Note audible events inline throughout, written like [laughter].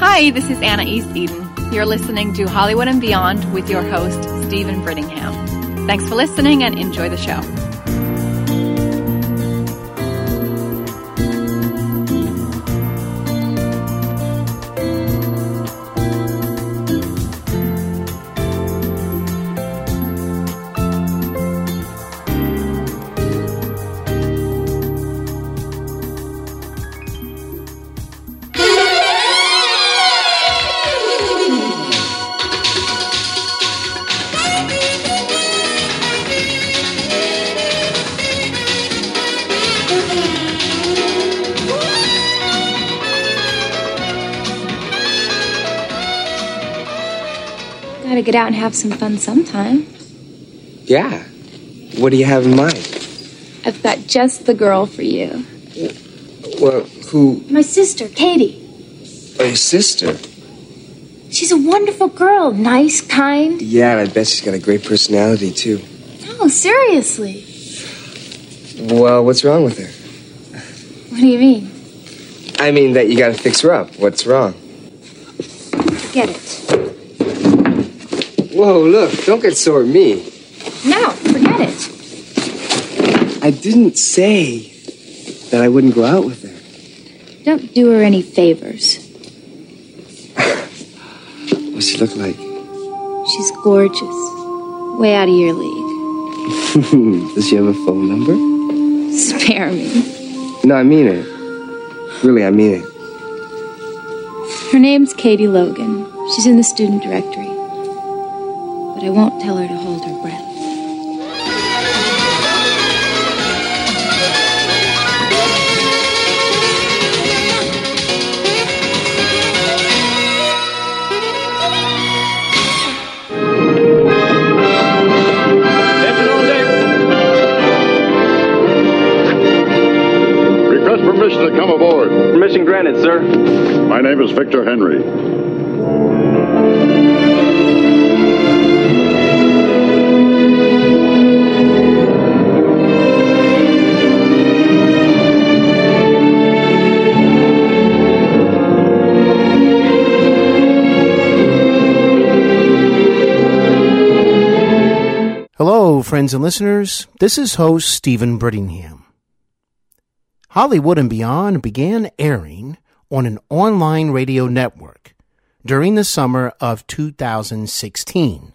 Hi, this is Anna Easteden. You're listening to Hollywood and Beyond with your host, Steven Brittingham. Thanks for listening and enjoy the show. Get out and have some fun sometime. Yeah. What do you have in mind? I've got just the girl for you. Well, who? My sister, Katie. Oh, your sister. She's a wonderful girl. Nice, kind. Yeah, and I bet she's got a great personality, too. No, seriously. Well, what's wrong with her? What do you mean? I mean that you gotta fix her up. What's wrong? Forget it. Whoa, look, don't get sore at me. No, forget it. I didn't say that I wouldn't go out with her. Don't do her any favors. [sighs] What's she look like? She's gorgeous. Way out of your league. [laughs] Does she have a phone number? Spare me. No, I mean it. Really, I mean it. Her name's Katie Logan. She's in the student directory. But I won't tell her to hold her breath. Attention on. Request permission to come aboard. Permission granted, sir. My name is Victor Henry. Friends and listeners. This is host Steven Brittingham. Hollywood and Beyond began airing on an online radio network during the summer of 2016.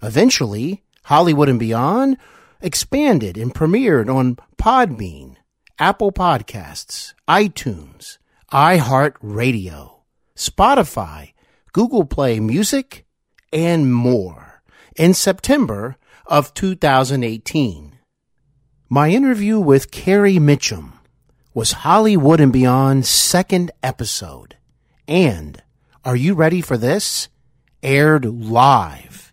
Eventually, Hollywood and Beyond expanded and premiered on Podbean, Apple Podcasts, iTunes, iHeartRadio, Spotify, Google Play Music, and more in September of 2018. My interview with Carrie Mitchum was Hollywood and Beyond's second episode. And are you ready for this? Aired live.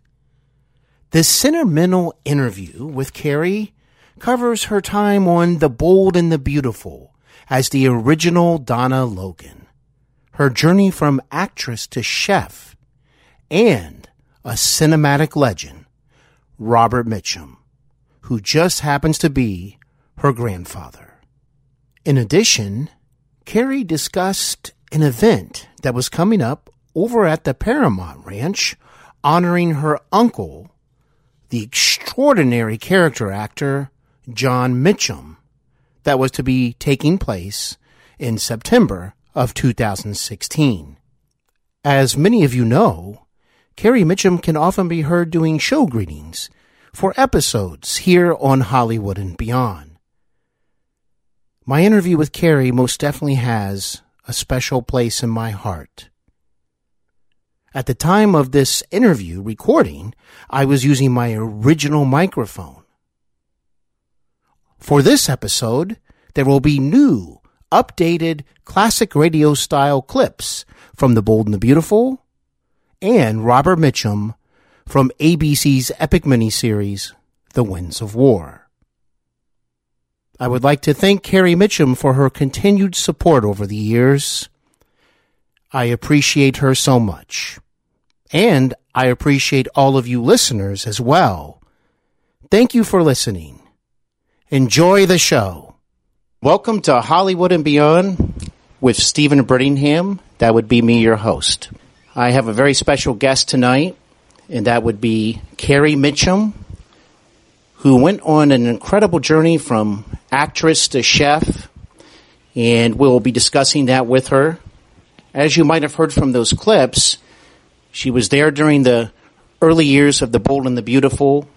This sentimental interview with Carrie covers her time on The Bold and the Beautiful as the original Donna Logan, her journey from actress to chef, and a cinematic legend, Robert Mitchum, who just happens to be her grandfather. In addition, Carrie discussed an event that was coming up over at the Paramount Ranch honoring her uncle, the extraordinary character actor John Mitchum, that was to be taking place in September of 2016. As many of you know, Carrie Mitchum can often be heard doing show greetings for episodes here on Hollywood and Beyond. My interview with Carrie most definitely has a special place in my heart. At the time of this interview recording, I was using my original microphone. For this episode, there will be new, updated, classic radio style clips from The Bold and the Beautiful and Robert Mitchum from ABC's epic miniseries, The Winds of War. I would like to thank Carrie Mitchum for her continued support over the years. I appreciate her so much. And I appreciate all of you listeners as well. Thank you for listening. Enjoy the show. Welcome to Hollywood and Beyond. with Steven Brittingham. That would be me, your host. I have a very special guest tonight, and that would be Carrie Mitchum, who went on an incredible journey from actress to chef, and we'll be discussing that with her. As you might have heard from those clips, she was there during the early years of The Bold and the Beautiful.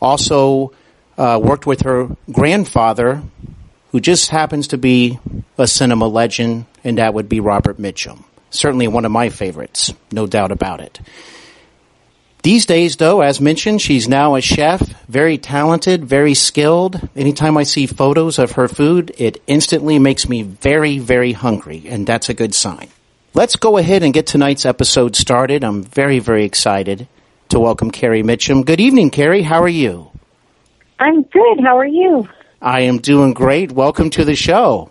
Also, uh, worked with her grandfather, who just happens to be a cinema legend, and that would be Robert Mitchum. Certainly one of my favorites, no doubt about it. These days, though, as mentioned, she's now a chef, very talented, very skilled. Anytime I see photos of her food, it instantly makes me very, very hungry, and that's a good sign. Let's go ahead and get tonight's episode started. I'm very, very excited to welcome Carrie Mitchum. Good evening, Carrie. How are you? I'm good. How are you? I am doing great. Welcome to the show.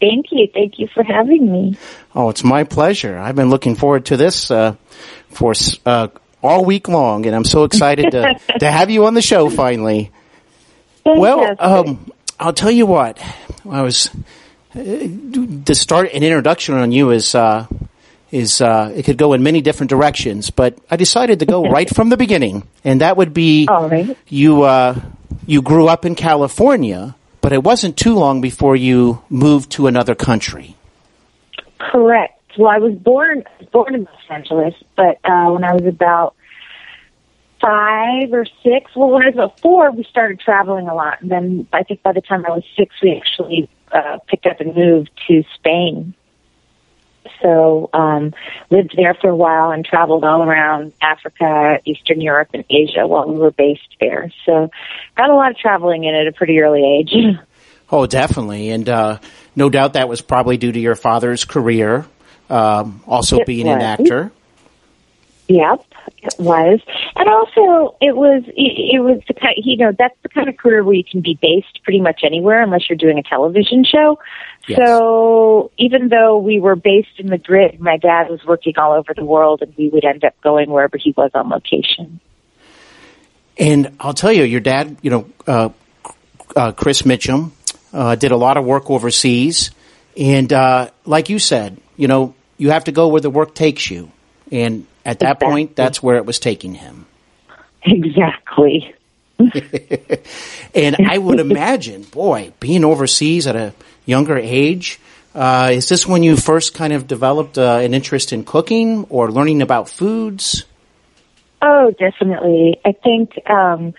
Thank you. Thank you for having me. Oh, it's my pleasure. I've been looking forward to this uh, for uh, all week long, and I'm so excited to, [laughs] to have you on the show finally. Fantastic. Well, um, I'll tell you what. I was uh, to start an introduction on you is uh, is uh, it could go in many different directions, but I decided to go right from the beginning, and that would be All right. you uh, you grew up in California, but it wasn't too long before you moved to another country. Correct. Well, I was born born in Los Angeles, but uh, when I was about five or six, well, when I was about four, we started traveling a lot. And then I think by the time I was six, we actually uh, picked up and moved to Spain. So um, lived there for a while and traveled all around Africa, Eastern Europe, and Asia while we were based there. So got a lot of traveling in at a pretty early age. [laughs] Oh, definitely, and uh, no doubt that was probably due to your father's career, um, also It being an actor. Yep, it was, and also it was it was the kind you know that's the kind of career where you can be based pretty much anywhere unless you're doing a television show. Yes. So even though we were based in Madrid, my dad was working all over the world, and we would end up going wherever he was on location. And I'll tell you, your dad, you know, uh, uh, Chris Mitchum, uh, did a lot of work overseas. And uh, like you said, you know, you have to go where the work takes you. And at that Exactly. point, that's where it was taking him. Exactly. [laughs] And I would imagine, boy, being overseas at a younger age, uh, is this when you first kind of developed uh, an interest in cooking or learning about foods? Oh, definitely. I think, um,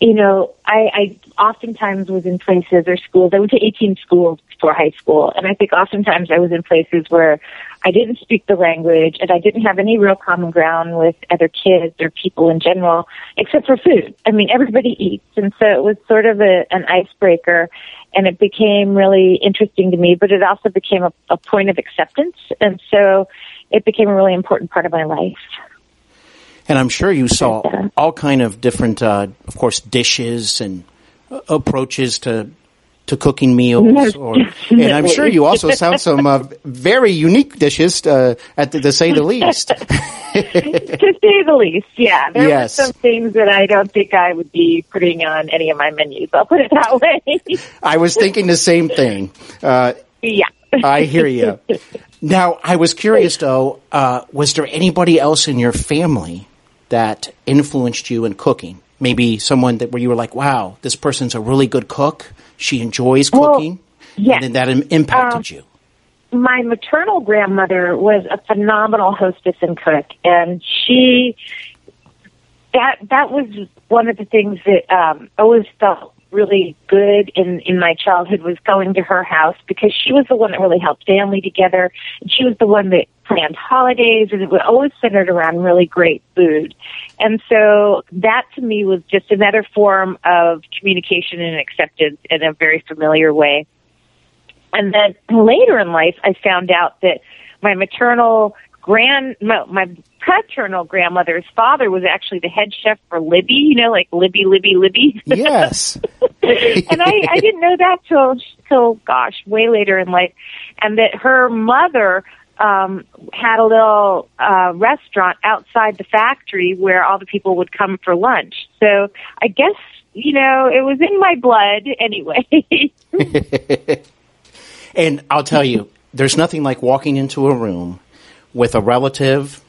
you know, I, I oftentimes was in places or schools. I went to 18 schools before high school, and I think oftentimes I was in places where I didn't speak the language and I didn't have any real common ground with other kids or people in general, except for food. I mean, everybody eats, and so it was sort of a, an icebreaker, and it became really interesting to me. But it also became a, a point of acceptance, and so it became a really important part of my life. And I'm sure you saw all kind of different, uh, of course, dishes and uh, approaches to to cooking meals. Or, [laughs] and I'm sure you also found some uh, very unique dishes, uh, at the, to say the least. [laughs] to say the least, yeah. There Yes. some things that I don't think I would be putting on any of my menus. I'll put it that way. I was thinking the same thing. Uh, yeah. I hear you. [laughs] Now, I was curious though, uh, was there anybody else in your family that influenced you in cooking? Maybe someone that where you were like, wow, this person's a really good cook. She enjoys Well, cooking. yes. And then that impacted Um, you. my maternal grandmother was a phenomenal hostess and cook, and she that that was one of the things that um, always felt really good in in my childhood was going to her house because she was the one that really helped family together, she was the one that planned holidays, and it was always centered around really great food. And so that to me was just another form of communication and acceptance in a very familiar way. And then later in life, I found out that my maternal grand, my, my paternal grandmother's father was actually the head chef for Libby, you know, like Libby, Libby, Libby. Yes. [laughs] and I, I didn't know that till, till, gosh, way later in life. And that her mother, um, had a little, uh, restaurant outside the factory where all the people would come for lunch. So I guess, you know, it was in my blood anyway. [laughs] [laughs] And I'll tell you, there's nothing like walking into a room with a relative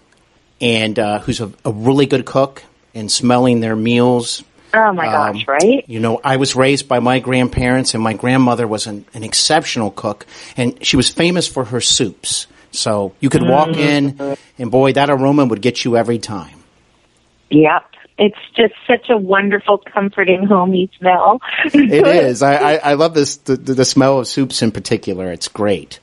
and uh, who's a, a really good cook and smelling their meals. Oh my gosh, right? You know, I was raised by my grandparents, and my grandmother was an, an exceptional cook, and she was famous for her soups. So you could walk in, and boy, that aroma would get you every time. Yep. It's just such a wonderful, comforting, homey smell. It [laughs] is. I, I, I love this the, the smell of soups in particular. It's great.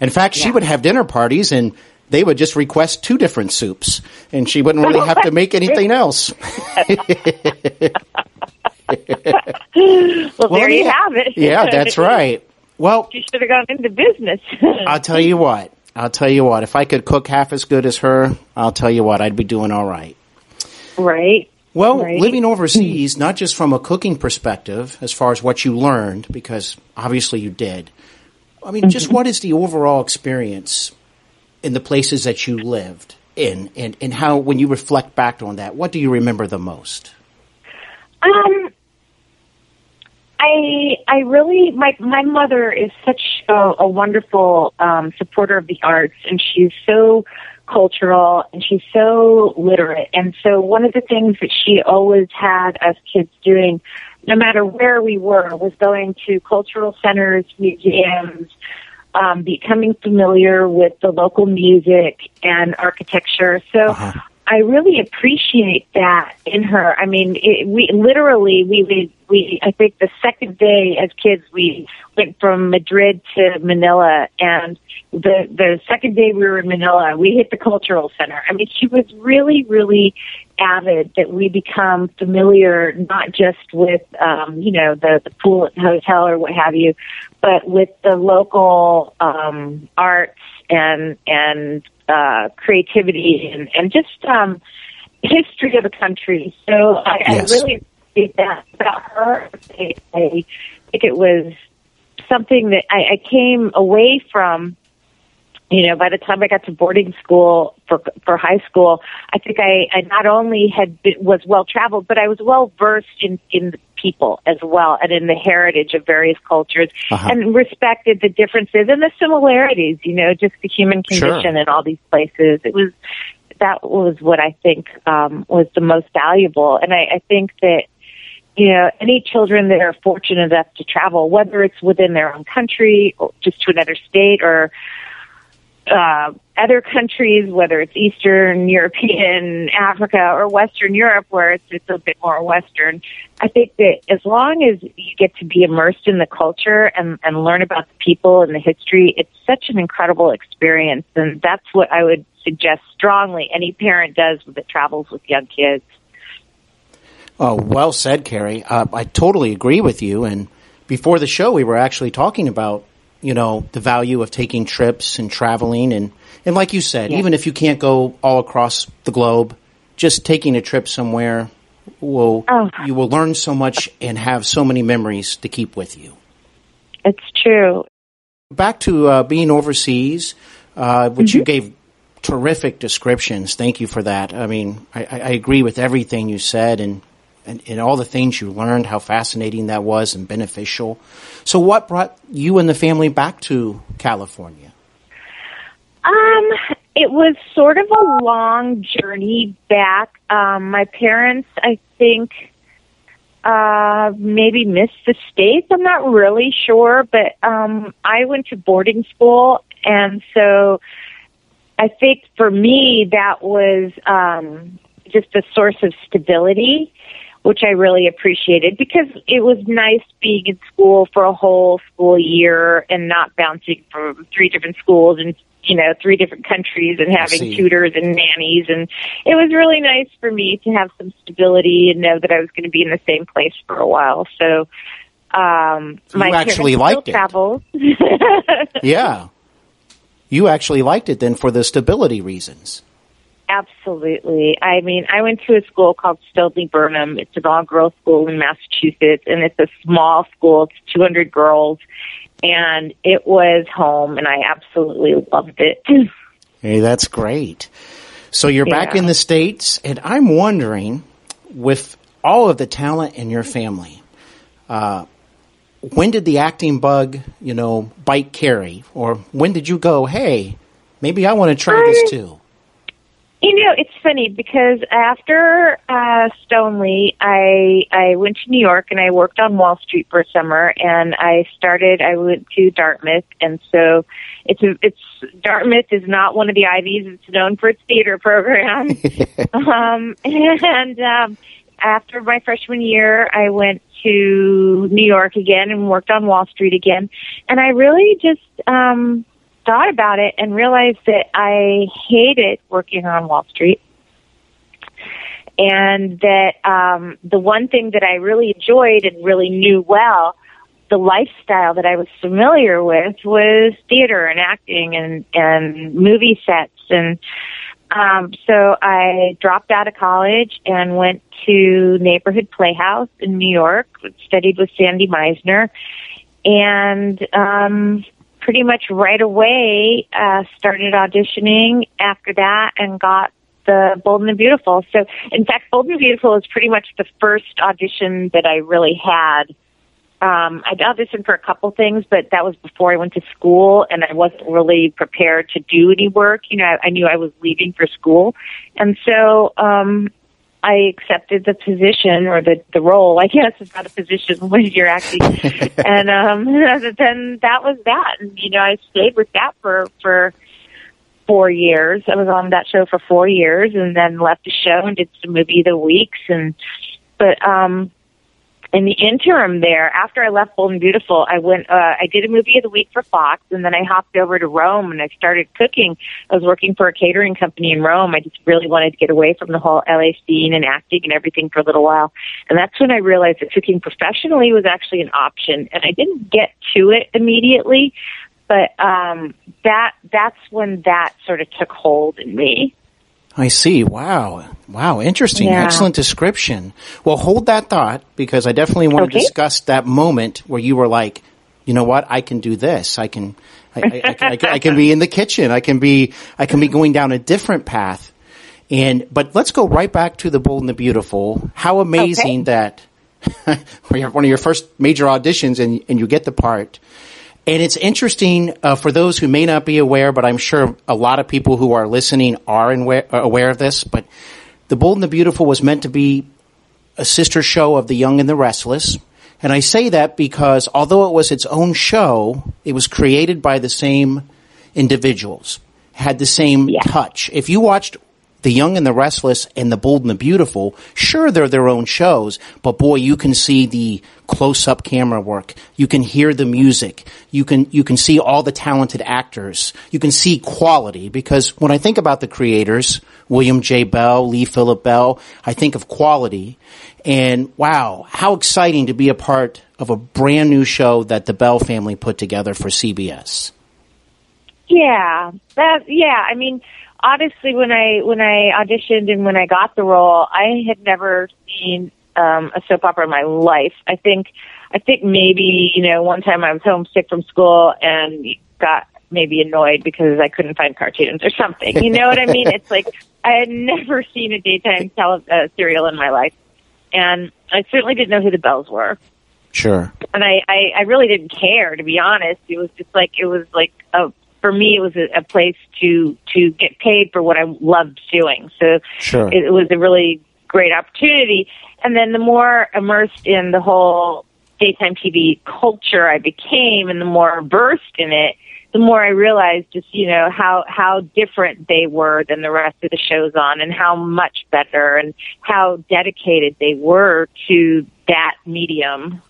In fact, she would have dinner parties and they would just request two different soups, and she wouldn't really have to make anything else. [laughs] well, there you have it. yeah, that's [laughs] right. Well, You should have gone into business. [laughs] I'll tell you what. I'll tell you what. If I could cook half as good as her, I'll tell you what, I'd be doing all right. right. Well, Right. living overseas, not just from a cooking perspective, as far as what you learned, because obviously you did. I mean, just mm-hmm. what is the overall experience in the places that you lived in, and, and how, when you reflect back on that, what do you remember the most? Um, I I really my my mother is such a, a wonderful um, supporter of the arts, and she's so cultural and she's so literate. And so one of the things that she always had us kids doing, no matter where we were, was going to cultural centers, museums, um, becoming familiar with the local music and architecture. So I really appreciate that in her. I mean, it, we literally we would we I think the second day as kids we went from Madrid to Manila and the the second day we were in Manila we hit the cultural center. I mean, she was really really avid that we become familiar not just with um, you know the the pool at the hotel or what have you, but with the local um, arts and and uh, creativity and, and just um, history of the country. So I, Yes. I really that about her. I, I think it was something that I, I came away from. You know, by the time I got to boarding school for for high school, I think I, I not only had been, was well traveled, but I was well versed in in the people as well and in the heritage of various cultures, Uh-huh. and respected the differences and the similarities. You know, just the human Sure. condition in all these places. It was that was what I think um, was the most valuable, and I, I think that you know, any children that are fortunate enough to travel, whether it's within their own country or just to another state or uh, other countries, whether it's Eastern European, Africa, or Western Europe, where it's, it's a bit more Western. I think that as long as you get to be immersed in the culture and, and learn about the people and the history, it's such an incredible experience. And that's what I would suggest strongly any parent does that travels with young kids. Oh, well said, Carrie. Uh, I totally agree with you. And before the show, we were actually talking about, you know, the value of taking trips and traveling. And, and like you said, even if you can't go all across the globe, just taking a trip somewhere will, Oh. you will learn so much and have so many memories to keep with you. It's true. Back to uh, being overseas, uh, which you gave terrific descriptions. Thank you for that. I mean, I, I I agree with everything you said and, and, and all the things you learned, how fascinating that was and beneficial. So, what brought you and the family back to California? Um, it was sort of a long journey back. Um, my parents, I think, uh, maybe missed the States. I'm not really sure, but, um, I went to boarding school and so I think for me that was, um, just a source of stability, which I really appreciated because it was nice being in school for a whole school year and not bouncing from three different schools and you know three different countries and having tutors and nannies and it was really nice for me to have some stability and know that I was going to be in the same place for a while. So um So my you actually liked still it. travel. [laughs] Yeah. You actually liked it then for the stability reasons. Absolutely. I mean, I went to a school called Stoneleigh Burnham. It's an all girls school in Massachusetts, and it's a small school. It's 200 girls, and it was home, and I absolutely loved it. [clears throat] Hey, that's great. So you're back in the States, and I'm wondering, with all of the talent in your family, uh, when did the acting bug, you know, bite Carrie? Or when did you go, hey, maybe I want to try this too? You know, it's funny because after uh, Stoneleigh, I I went to New York and I worked on Wall Street for a summer, and I started. I went to Dartmouth, and so it's a, it's Dartmouth is not one of the Ivies. It's known for its theater program. [laughs] um, and um, after my freshman year, I went to New York again and worked on Wall Street again, and I really just um thought about it and realized that I hated working on Wall Street. And that um, the one thing that I really enjoyed and really knew well, the lifestyle that I was familiar with was theater and acting and, and movie sets. And um, so I dropped out of college and went to Neighborhood Playhouse in New York, studied with Sandy Meisner, and um, pretty much right away uh, started auditioning after that and got the Bold and the Beautiful. So, in fact, Bold and the Beautiful is pretty much the first audition that I really had. Um, I'd auditioned for a couple things, but that was before I went to school, and I wasn't really prepared to do any work. You know, I, I knew I was leaving for school, and so um, I accepted the position or the the role. I guess it's not a position [laughs] when you're acting. [laughs] and um [laughs] then that was that. And you know, I stayed with that for for four years. I was on that show for four years and then left the show and did some movie of the weeks and but um in the interim there, after I left Bold and Beautiful, I went, uh, I did a movie of the week for Fox and then I hopped over to Rome and I started cooking. I was working for a catering company in Rome. I just really wanted to get away from the whole LA scene and acting and everything for a little while. And that's when I realized that cooking professionally was actually an option and I didn't get to it immediately, but, um, that, that's when that sort of took hold in me. I see. Wow. Wow. Interesting. Yeah. Excellent description. Well, hold that thought because I definitely want to discuss that moment where you were like, you know what? I can do this. I can, I, I, I, can- I, can- I can be in the kitchen. I can be, I can be going down a different path. And, but let's go right back to the bold and the beautiful. How amazing that when [laughs] you're one of your first major auditions and, and you get the part. And it's interesting uh, for those who may not be aware, but I'm sure a lot of people who are listening are aware, are aware of this. But The Bold and the Beautiful was meant to be a sister show of The Young and the Restless. And I say that because although it was its own show, it was created by the same individuals, had the same touch. If you watched The Young and the Restless and The Bold and the Beautiful, sure, they're their own shows, but boy, you can see the close-up camera work. You can hear the music. You can, you can see all the talented actors. You can see quality because when I think about the creators, William J. Bell, Lee Phillip Bell, I think of quality. And wow, how exciting to be a part of a brand new show that the Bell family put together for CBS. Yeah, that yeah. I mean, honestly, when I when I auditioned and when I got the role, I had never seen um, a soap opera in my life. I think I think maybe you know one time I was homesick from school and got maybe annoyed because I couldn't find cartoons or something. You know what I mean? It's like I had never seen a daytime tele- uh, serial in my life, and I certainly didn't know who the Bells were Sure. and I, I I really didn't care to be honest. It was just like it was like a for me it was a, a place to to get paid for what I loved doing. So Sure. it, it was a really great opportunity. And then the more immersed in the whole daytime TV culture I became, and the more versed in it, the more I realized just you know how how different they were than the rest of the shows on, and how much better, and how dedicated they were to that medium.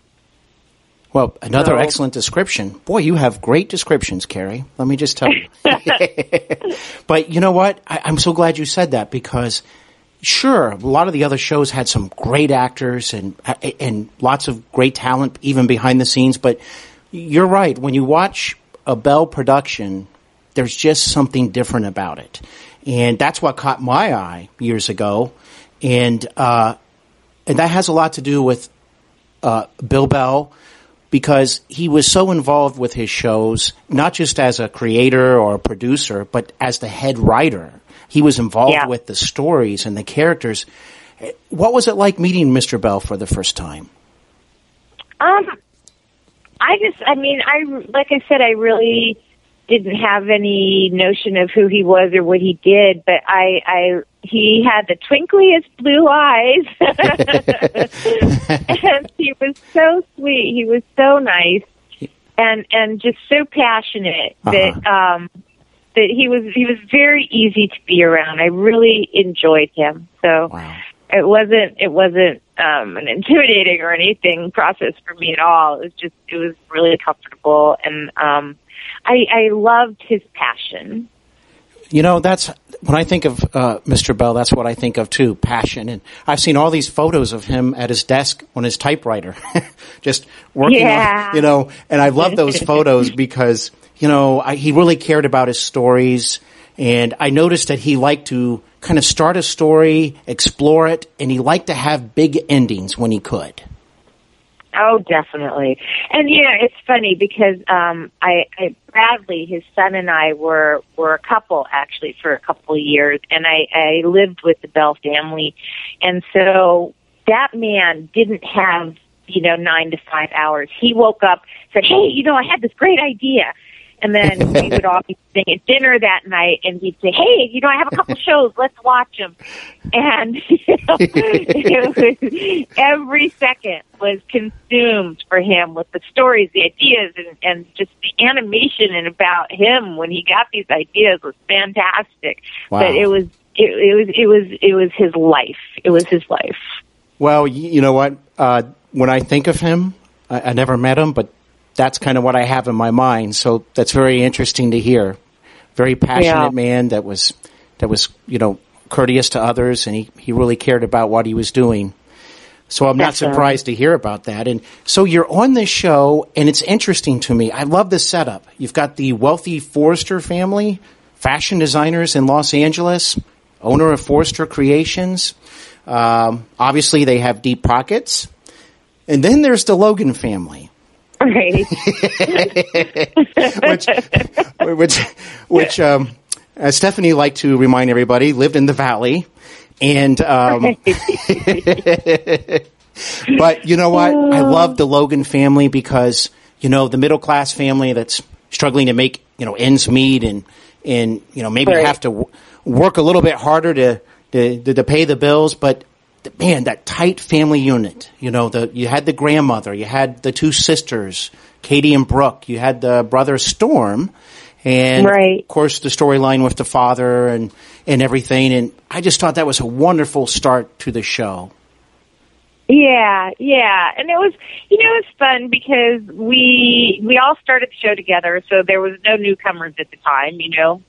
Well, another So- excellent description. Boy, you have great descriptions, Carrie. Let me just tell you. [laughs] but you know what? I, I'm so glad you said that because sure, a lot of the other shows had some great actors and and lots of great talent even behind the scenes. But you're right. When you watch a Bell production, there's just something different about it, and that's what caught my eye years ago. And uh, and that has a lot to do with uh, Bill Bell because he was so involved with his shows, not just as a creator or a producer, but as the head writer. He was involved Yeah. with the stories and the characters. What was it like meeting Mr. Bell for the first time? Um, I just, I mean, I like I said, I really didn't have any notion of who he was or what he did, but I, I, he had the twinkliest blue eyes, [laughs] and he was so sweet. He was so nice, and and just so passionate that um, that he was he was very easy to be around. I really enjoyed him. So Wow. it wasn't it wasn't um an intimidating or anything process for me at all. It was just it was really comfortable and um I I loved his passion. You know, that's when I think of uh, Mr. Bell. That's what I think of too, passion. And I've seen all these photos of him at his desk on his typewriter, [laughs] just working. Yeah. On, you know, and I love those [laughs] photos because you know I, he really cared about his stories, and I noticed that he liked to kind of start a story, explore it, and he liked to have big endings when he could. Oh, definitely. And you know, it's funny because um I, I Bradley, his son and I were were a couple actually for a couple of years and I I lived with the Bell family. And so that man didn't have, you know, 9 to 5 hours. He woke up, said, "Hey, you know, I had this great idea." And then we would all be sitting at dinner that night, and he'd say, "Hey, you know, I have a couple shows. Let's watch them." And [laughs] you know, was, every second was consumed for him with the stories, the ideas, and, and just the animation and about him when he got these ideas was fantastic. Wow. But it was it, it was it was it was his life. It was his life. Well, you know what? Uh, when I think of him, I, I never met him, but that's kind of what I have in my mind. So that's very interesting to hear. Very passionate Yeah. man that was that was you know courteous to others, and he he really cared about what he was doing. So I'm not surprised to hear about that. And so you're on this show, and it's interesting to me. I love the setup. You've got the wealthy Forrester family, fashion designers in Los Angeles, owner of Forrester Creations. Um, obviously, they have deep pockets. And then there's the Logan family, Right. [laughs] which, which, which um, uh, Stephanie liked to remind everybody lived in the valley, and um, [laughs] but you know what? I love the Logan family because you know the middle class family that's struggling to make you know ends meet and and you know maybe Right. have to w- work a little bit harder to to, to, to pay the bills, but man, that tight family unit. You know, the you had the grandmother, you had the two sisters, Katie and Brooke, you had the brother Storm, and Right. of course the storyline with the father and and everything. And I just thought that was a wonderful start to the show. Yeah, yeah, and it was, you know, it was fun because we we all started the show together, so there was no newcomers at the time. You know,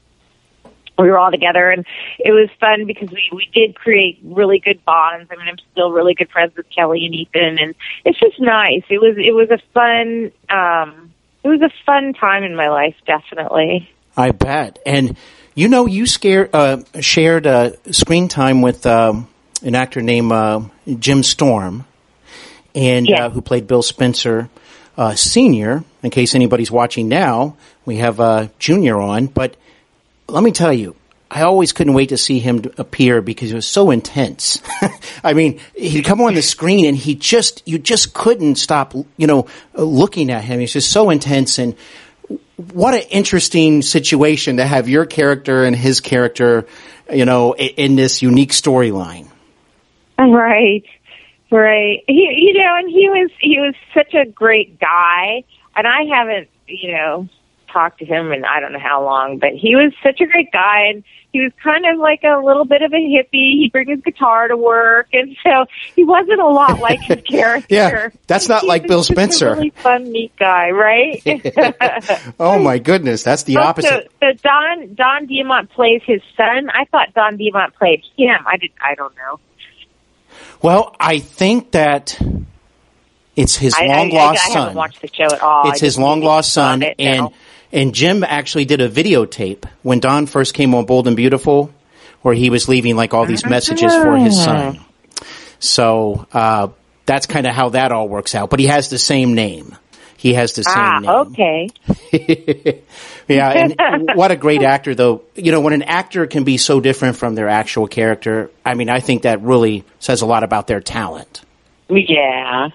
we were all together, and it was fun because we we did create really good bonds. I mean, I'm still really good friends with Kelly and Ethan, and it's just nice. It was it was a fun um it was a fun time in my life, definitely. I bet. And you know, you scare, uh, shared uh, screen time with um, an actor named uh, Jim Storm, and Yeah. uh, who played Bill Spencer uh, Senior. In case anybody's watching now, we have uh, Junior on. But let me tell you, I always couldn't wait to see him appear because he was so intense. [laughs] I mean, he'd come on the screen and he just, you just couldn't stop, you know, looking at him. He's just so intense and what an interesting situation to have your character and his character, you know, in this unique storyline. [laughs] Right, right. He, you know, and he was he was such a great guy, and I haven't, you know, talked to him in I don't know how long, but he was such a great guy, and he was kind of like a little bit of a hippie. He'd bring his guitar to work, and so he wasn't a lot like his [laughs] character. Yeah, that's not He like Bill Spencer. A really fun, neat guy, right? [laughs] Oh my goodness, that's the Oh, opposite. So, so Don Don Diamont plays his son. I thought Don Diamont played him. I did. I don't know. Well, I think that it's his long lost I, I son. haven't watched the show at all. It's his long lost son, it and now. And Jim actually did a videotape when Don first came on Bold and Beautiful, where he was leaving like all these messages for his son. So uh, that's kind of how that all works out. But he has the same name. He has the same ah, name. okay. [laughs] Yeah, [laughs] and what a great actor, though. You know, when an actor can be so different from their actual character, I mean, I think that really says a lot about their talent. Yeah.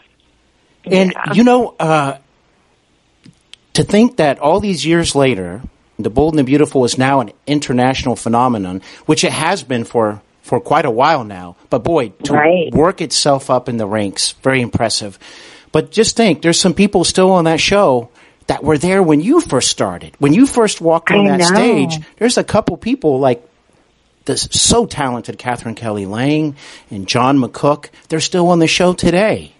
And Yeah. you know, uh, to think that all these years later, the Bold and the Beautiful is now an international phenomenon, which it has been for for quite a while now. But boy, to Right. work itself up in the ranks, very impressive. But just think, there's some people still on that show that were there when you first started. When you first walked on I that know. stage, there's a couple people like this so talented Katherine Kelly Lang and John McCook. They're still on the show today.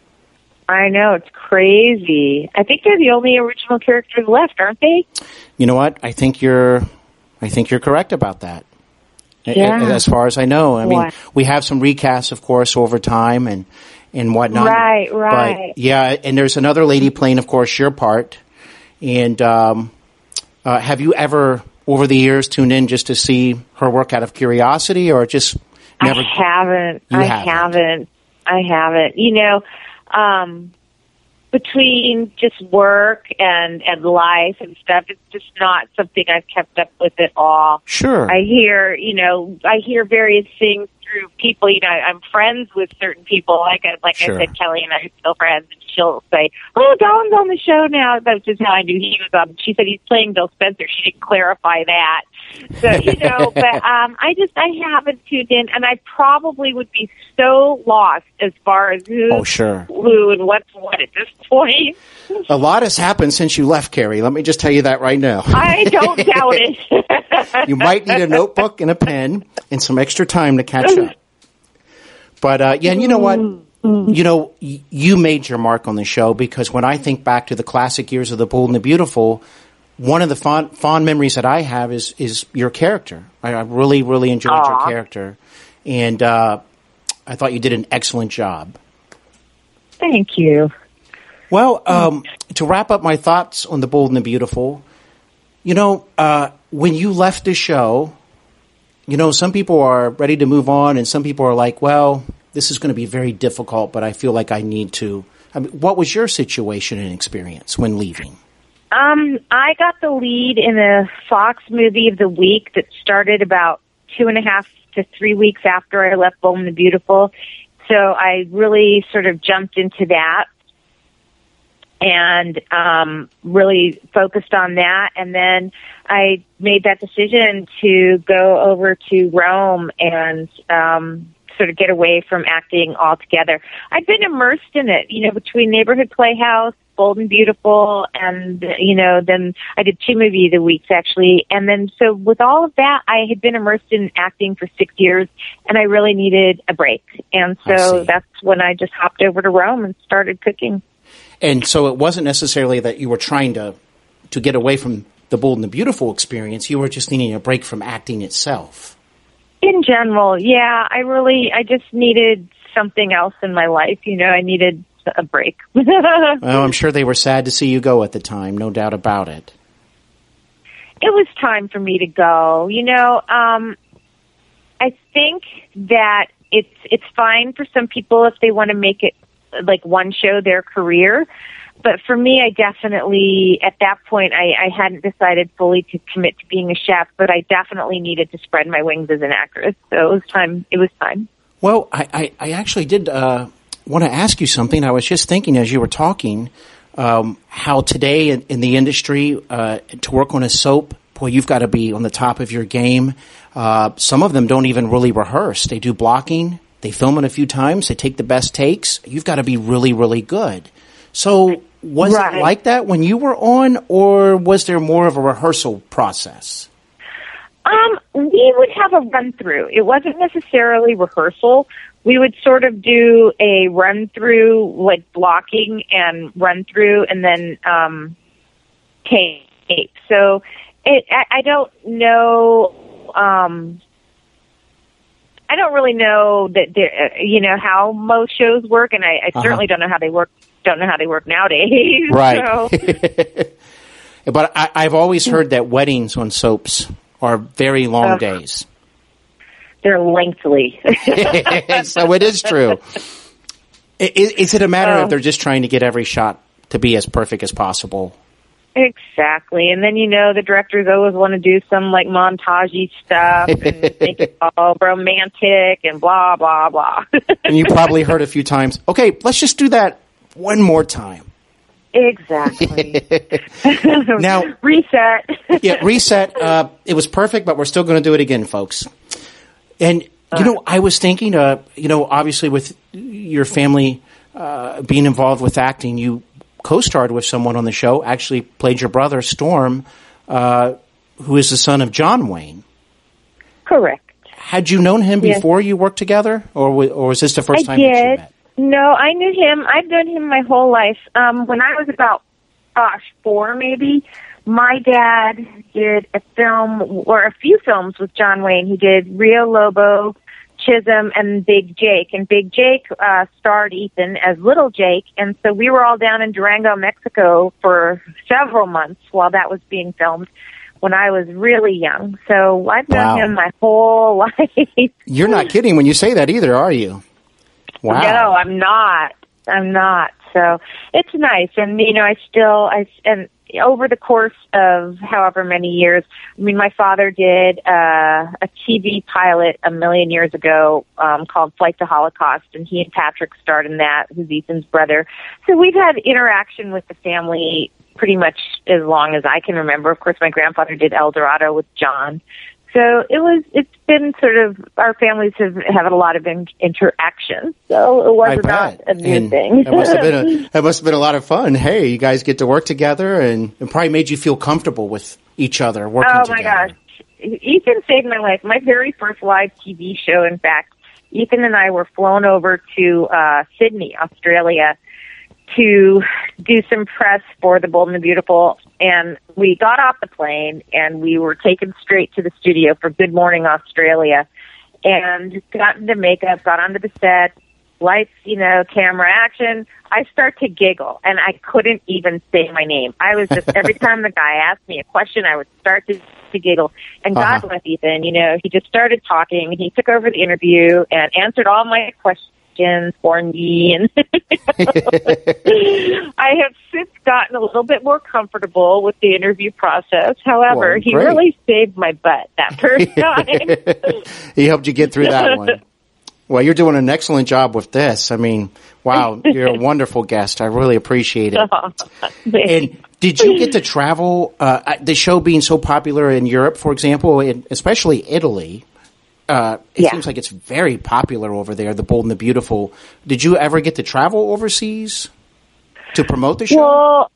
I know it's crazy. I think they're the only original characters left, aren't they? You know what? I think you're, I think you're correct about that. A- a- Yeah. As far as I know, I mean, What? we have some recasts, of course, over time and and whatnot. Right, right. But yeah, and there's another lady playing, of course, your part. And um, uh, have you ever, over the years, tuned in just to see her work out of curiosity, or just never? I haven't. I haven't. haven't. I haven't. You know, um, between just work and and life and stuff, it's just not something I've kept up with at all. Sure. I hear, you know, I hear various things through people. You know, I'm friends with certain people. Like I, like Sure. I said, Kelly and I are still friends. And she'll say, "Oh, Don's on the show now." That's just how I knew he was on. She said he's playing Bill Spencer. She didn't clarify that. So you [laughs] know, but um, I just I haven't tuned in, and I probably would be so lost as far as who Oh, sure. who and what's what at this point. A lot has happened since you left, Carrie. Let me just tell you that right now. I don't doubt it. [laughs] you might need a notebook and a pen and some extra time to catch up. But uh, yeah, and you know what? You know, you made your mark on the show because when I think back to the classic years of The Bold and the Beautiful, one of the fond, fond memories that I have is is your character. I, I really, really enjoyed your character, and uh, I thought you did an excellent job. Thank you. Well, um, to wrap up my thoughts on The Bold and the Beautiful, you know, uh, when you left the show, you know, some people are ready to move on, and some people are like, well, this is going to be very difficult, but I feel like I need to. I mean, what was your situation and experience when leaving? Um, I got the lead in a Fox movie of the week that started about two and a half to three weeks after I left Bold and the Beautiful. So I really sort of jumped into that and um, really focused on that. And then I made that decision to go over to Rome and um, sort of get away from acting altogether. I've been immersed in it, you know, between Neighborhood Playhouse, Bold and Beautiful, and you know, then I did two movie of the weeks actually, and then so with all of that, I had been immersed in acting for six years, and I really needed a break, and so that's when I just hopped over to Rome and started cooking. And so it wasn't necessarily that you were trying to to get away from the Bold and the Beautiful experience. You were just needing a break from acting itself. In general, yeah, I really, I just needed something else in my life. You know, I needed a break. [laughs] Well, I'm sure they were sad to see you go at the time, no doubt about it. it was time for me to go. You know, um, I think that it's it's fine for some people if they want to make it like one show their career. But for me, I definitely, at that point, I, I hadn't decided fully to commit to being a chef, but I definitely needed to spread my wings as an actress. So it was time. It was time. Well, I, I, I actually did uh, want to ask you something. I was just thinking as you were talking um, how today in, in the industry uh, to work on a soap, boy, you've got to be on the top of your game. Uh, some of them don't even really rehearse; they do blocking. They film it a few times. They take the best takes. You've got to be really, really good. So, was it like that when you were on, or was there more of a rehearsal process? Um, we would have a run through. It wasn't necessarily rehearsal. We would sort of do a run through, like blocking and run through, and then um, tape. So it, I, I don't know. Um, I don't really know that uh, you know how most shows work, and I, I Uh-huh. certainly don't know how they work. Don't know how they work nowadays. [laughs] Right. So, [laughs] But I, I've always heard that weddings on soaps are very long days. They're lengthy. [laughs] [laughs] so it is true. I- i- Is it a matter Oh. of they're just trying to get every shot to be as perfect as possible? Exactly. And then, you know, the directors always want to do some like montagey stuff and [laughs] make it all romantic and blah, blah, blah. And you probably heard a few times, okay, let's just do that one more time. Exactly. Now- reset. yeah, reset. Uh, it was perfect, but we're still going to do it again, folks. And you know, I was thinking, uh, you know, obviously with your family uh, being involved with acting, you co-starred with someone on the show. Actually, played your brother Storm, uh, who is the son of John Wayne. Correct. Had you known him Yes. before you worked together, or or was this the first I time that you did. met? No, I knew him. I've known him my whole life. Um, when I was about, gosh, four maybe, my dad did a film or a few films with John Wayne. He did Rio Lobo, Chisum, and Big Jake. And Big Jake uh, starred Ethan as Little Jake. And so we were all down in Durango, Mexico for several months while that was being filmed. When I was really young, so I've known Wow. him my whole [laughs] life. You're not kidding when you say that either, are you? Wow. No, I'm not. I'm not. So it's nice, and you know, I still, I and over the course of however many years, I mean, my father did uh, a TV pilot a million years ago um, called Flight to Holocaust, and he and Patrick starred in that, who's Ethan's brother. So we've had interaction with the family pretty much as long as I can remember. Of course, my grandfather did El Dorado with John. So it was. It's been sort of our families have had a lot of in, interaction. So it was not a new and thing. That must have been a [laughs] that must have been a lot of fun. Hey, you guys get to work together, and it probably made you feel comfortable with each other working oh together. my gosh, Ethan saved my life. My very first live TV show, in fact, Ethan and I were flown over to uh, Sydney, Australia, to do some press for The Bold and the Beautiful. And we got off the plane and we were taken straight to the studio for Good Morning Australia and got into makeup, got onto the set, lights, you know, camera action. I start to giggle and I couldn't even say my name. I was just, [laughs] every time the guy asked me a question, I would start to, to giggle. And God Uh-huh. bless Ethan, you know, he just started talking. He took over the interview and answered all my questions me. And [laughs] I have since gotten a little bit more comfortable with the interview process. However, Well, he really saved my butt that [laughs] first time. he helped you get through that one. Well, you're doing an excellent job with this. I mean, wow, you're a wonderful guest. I really appreciate it. And did you get to travel? Uh, the show being so popular in Europe, for example, and especially Italy. Uh, it Yeah. seems like it's very popular over there. The Bold and the Beautiful. Did you ever get to travel overseas to promote the show? Well,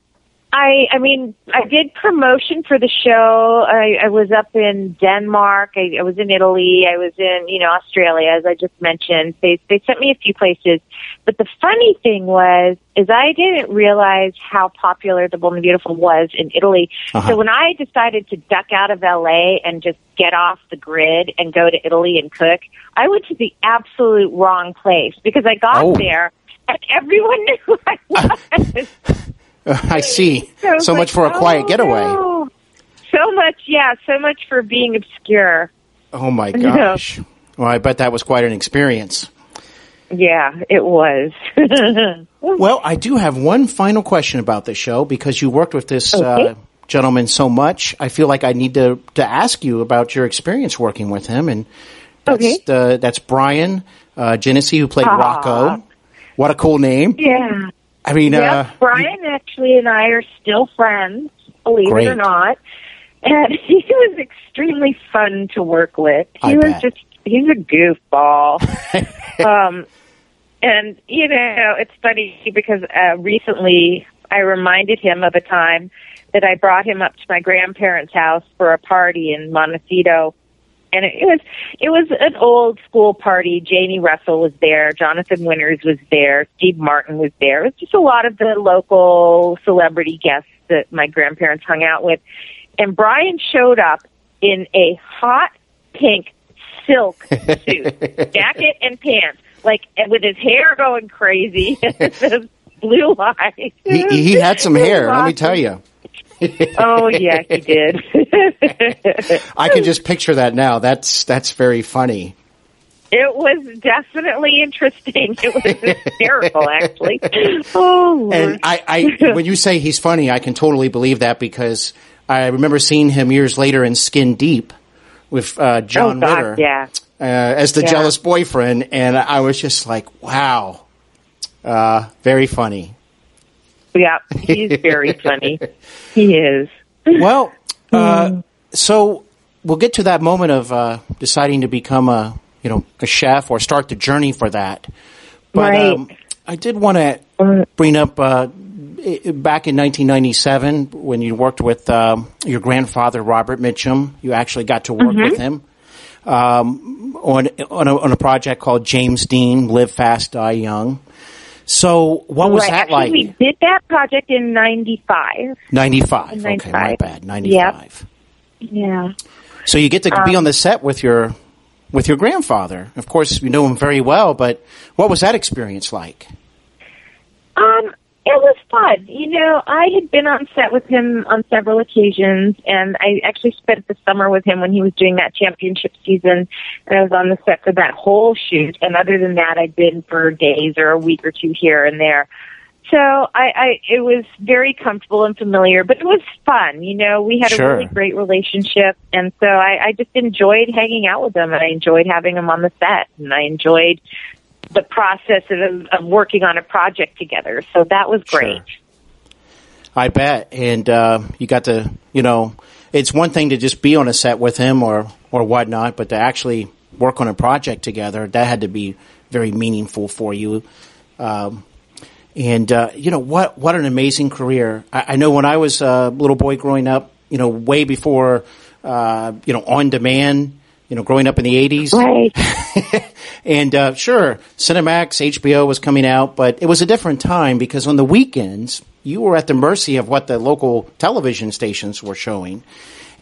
I I mean I did promotion for the show. I, I was up in Denmark. I, I was in Italy. I was in you know Australia, as I just mentioned. They they sent me a few places. But the funny thing was, is I didn't realize how popular The Bold and the Beautiful was in Italy. Uh-huh. So when I decided to duck out of LA and just get off the grid and go to Italy and cook, I went to the absolute wrong place because I got Oh. there and everyone [laughs] knew who I [laughs] was. [laughs] I see. [laughs] So, So like, much for a quiet oh, getaway. no. So much, yeah, so much for being obscure. Oh my [laughs] gosh. Well, I bet that was quite an experience. Yeah, it was. Well, I do have one final question about the show because you worked with this uh, gentleman so much. I feel like I need to to ask you about your experience working with him, and that's Okay. the, that's Bryan uh, Genesse who played Aw. Rocco. What a cool name! yeah. I mean, Yep, uh, Bryan actually and I are still friends, believe Great. it or not. And [laughs] he was extremely fun to work with. He I was bet. just he's a goofball. [laughs] um and you know, it's funny because uh recently I reminded him of a time that I brought him up to my grandparents' house for a party in Montecito and it was it was an old school party. Janie Russell was there, Jonathan Winters was there, Steve Martin was there. It was just a lot of the local celebrity guests that my grandparents hung out with. And Bryan showed up in a hot pink silk [laughs] suit, jacket and pants, like and with his hair going crazy, [laughs] and those blue eyes. he, he had some hair. Let me tell you. [laughs] Oh yeah, he did. [laughs] I can just picture that now. That's that's very funny. It was definitely interesting. It was hysterical, actually. Oh. [laughs] And I, I, when you say he's funny, I can totally believe that because I remember seeing him years later in Skin Deep with uh, John oh, God, Ritter yeah. uh, as the Yeah. jealous boyfriend, and I was just like, wow, uh, very funny. Yeah, he's very funny. He is. Well, [laughs] uh, so we'll get to that moment of uh, deciding to become a you know a chef or start the journey for that. But Right. um, I did want to bring up uh, back in 1997 when you worked with um, your grandfather Robert Mitchum. You actually got to work with him um, on on a, on a project called James Dean Live Fast Die Young. So what was right. that Actually, like? we did that project in '95. 95. Okay, my 95. bad. 95. Yeah. So you get to Um, be on the set with your with your grandfather. Of course, you know him very well, but what was that experience like? Um, it was fun. You know, I had been on set with him on several occasions, and I actually spent the summer with him when he was doing that championship season. And I was on the set for that whole shoot. And other than that, I'd been for days or a week or two here and there. So I, I, it was very comfortable and familiar, but it was fun. You know, we had Sure. a really great relationship, and so I, I just enjoyed hanging out with him, and I enjoyed having him on the set, and I enjoyed the process of, of working on a project together. So that was great. I bet, and uh, you got to, you know, it's one thing to just be on a set with him or or whatnot, but to actually work on a project together, that had to be very meaningful for you. Um, and uh, you know what? What an amazing career! I, I know when I was a little boy growing up, you know, way before, uh, you know, on demand. You know, growing up in the '80s, Right. [laughs] and uh, sure, Cinemax, HBO was coming out, but it was a different time because on the weekends you were at the mercy of what the local television stations were showing.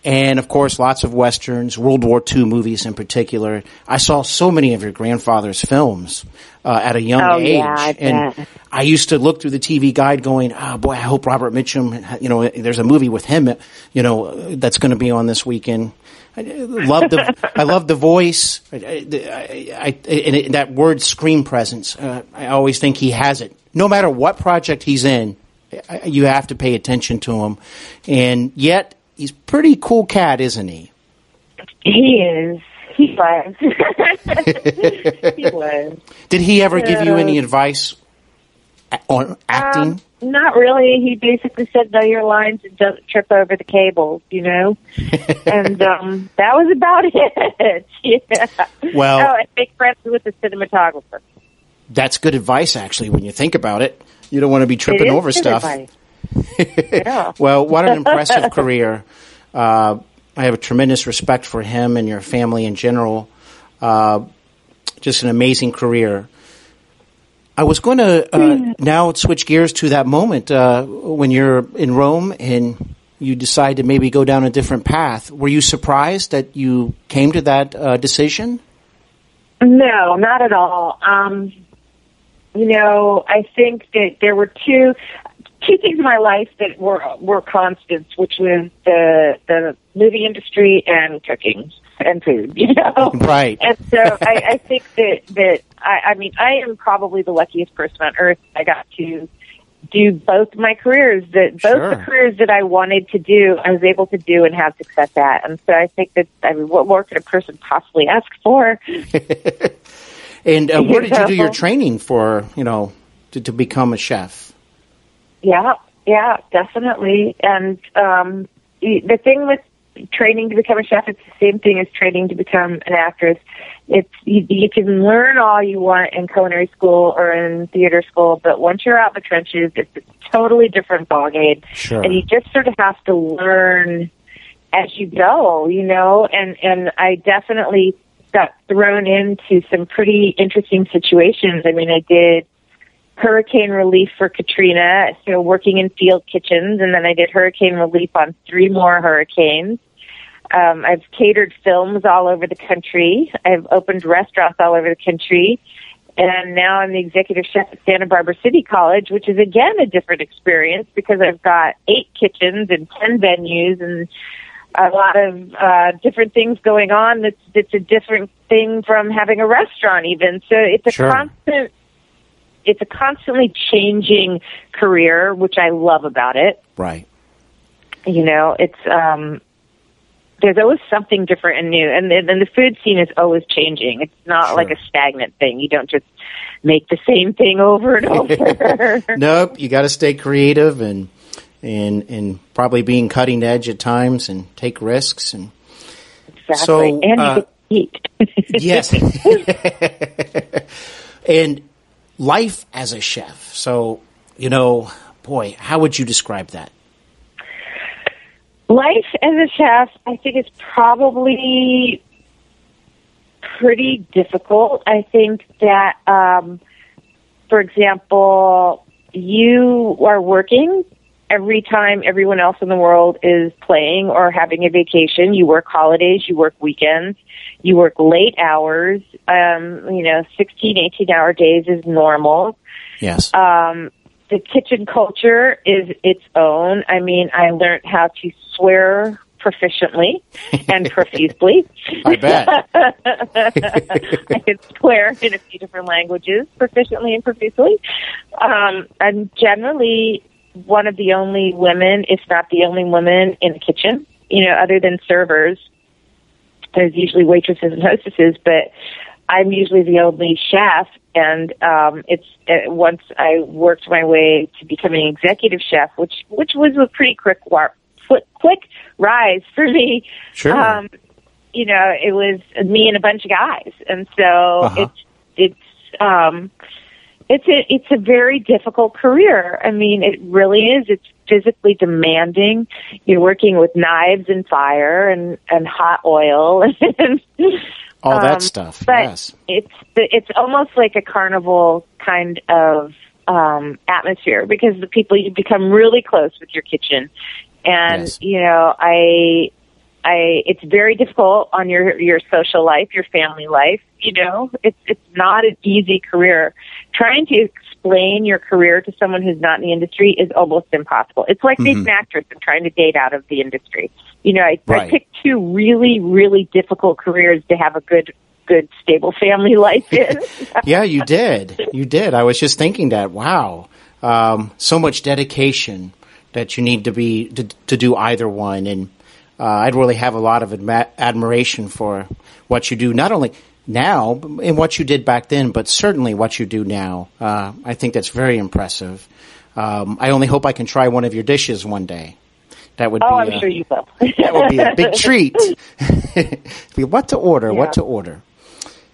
And of course, lots of westerns, World War II movies in particular. I saw so many of your grandfather's films uh, at a young Oh, age, yeah, I and. I used to look through the TV guide, going, "Oh boy, I hope Robert Mitchum, you know, there's a movie with him, you know, that's going to be on this weekend." I love the I love the voice. I, I, I, and that word screen presence. Uh, I always think he has it. No matter what project he's in, you have to pay attention to him. And yet, he's a pretty cool cat, isn't he? He is. He was. [laughs] he was. Did he ever give you any advice on acting? Um, not really. He basically said, know your lines and don't trip over the cables, you know? [laughs] and um, that was about [laughs] it. yeah. Well- oh, and make friends with the cinematographer. That's good advice, actually, when you think about it. You don't want to be tripping over stuff. [laughs] yeah. Well, what an impressive career. Uh, I have a tremendous respect for him and your family in general. Uh, just an amazing career. I was going to uh, now switch gears to that moment uh, when you're in Rome and you decide to maybe go down a different path. Were you surprised that you came to that uh, decision? No, not at all. Um, you know, I think that there were two two things in my life that were were constants, which was the the movie industry and cooking and food. You [laughs] know, Right. And so I, I think that that I, I mean I am probably the luckiest person on earth. I got to do both my careers that both Sure. the careers that I wanted to do, I was able to do and have success at. And so I think that I mean, what more could a person possibly ask for? [laughs] And uh, where did you do your training for, you know, to, to become a chef? Yeah, yeah, definitely. And um, the the thing with training to become a chef, it's the same thing as training to become an actress. It's you, you can learn all you want in culinary school or in theater school, but once you're out in the trenches, it's a totally different ballgame. Sure. And you just sort of have to learn as you go, you know. And and I definitely got thrown into some pretty interesting situations. I mean, I did hurricane relief for Katrina, so working in field kitchens, and then I did hurricane relief on three more hurricanes. Um, I've catered films all over the country. I've opened restaurants all over the country. And now I'm the executive chef at Santa Barbara City College, which is again a different experience because I've got eight kitchens and ten venues and a lot of uh, different things going on. That's that's a different thing from having a restaurant, even. So it's a Sure. constant. It's a constantly changing career, which I love about it Right. you know it's um there's always something different and new, and then the food scene is always changing. It's not Sure. like a stagnant thing. You don't just make the same thing over and over. [laughs] nope, you got to stay creative and and and probably being cutting edge at times and take risks and exactly. So, and you uh, get to eat. [laughs] yes. [laughs] and life as a chef. So, you know, boy, how would you describe that? Life as a chef, I think, is probably pretty difficult. I think that, um, for example, you are working every time everyone else in the world is playing or having a vacation. You work holidays, you work weekends, you work late hours. Um, you know, 16, 18 hour days is normal Yes. um, the kitchen culture is its own. I mean, I learned how to swear proficiently and [laughs] profusely. I bet. [laughs] I could swear in a few different languages proficiently and profusely. Um, I'm generally one of the only women, if not the only woman, in the kitchen. You know, other than servers, there's usually waitresses and hostesses, but I'm usually the only chef. And um, it's uh, once I worked my way to becoming executive chef, which which was a pretty quick war, quick, quick rise for me. Sure. Um, you know, it was me and a bunch of guys, and so Uh-huh. it's it's um, it's a it's a very difficult career. I mean, it really is. It's physically demanding. You're working with knives and fire and and hot oil [laughs] and All that um, stuff. But yes. it's it's almost like a carnival kind of um, atmosphere because the people you become really close with your kitchen, and Yes. you know I. I, it's very difficult on your your social life, your family life. You know, it's it's not an easy career. Trying to explain your career to someone who's not in the industry is almost impossible. It's like being an actress and trying to date out of the industry. You know, I, Right. I picked two really really difficult careers to have a good good stable family life in. [laughs] yeah, you did. You did. I was just thinking that. Wow, um, so much dedication that you need to be to, to do either one, and uh, I'd really have a lot of adma- admiration for what you do, not only now and what you did back then, but certainly what you do now. Uh, I think that's very impressive. Um, I only hope I can try one of your dishes one day. That would oh, be. I'm uh, sure you will. [laughs] that would be a big treat. [laughs] [laughs] What to order? What to order?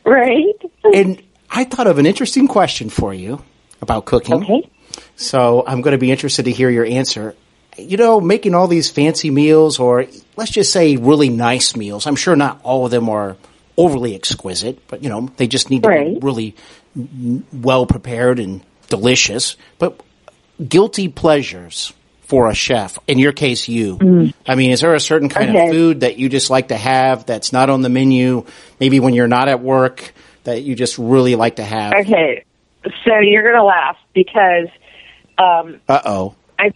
right? And I thought of an interesting question for you about cooking. Okay. So I'm going to be interested to hear your answer. You know, making all these fancy meals, or let's just say really nice meals. I'm sure not all of them are overly exquisite, but you know, they just need to be really well prepared and delicious. But guilty pleasures for a chef, in your case, you. I mean, is there a certain kind of Mm. Food that you just like to have that's not on the menu? Maybe when you're not at work, that you just really like to have. Okay. So you're gonna laugh because um, Uh oh. I.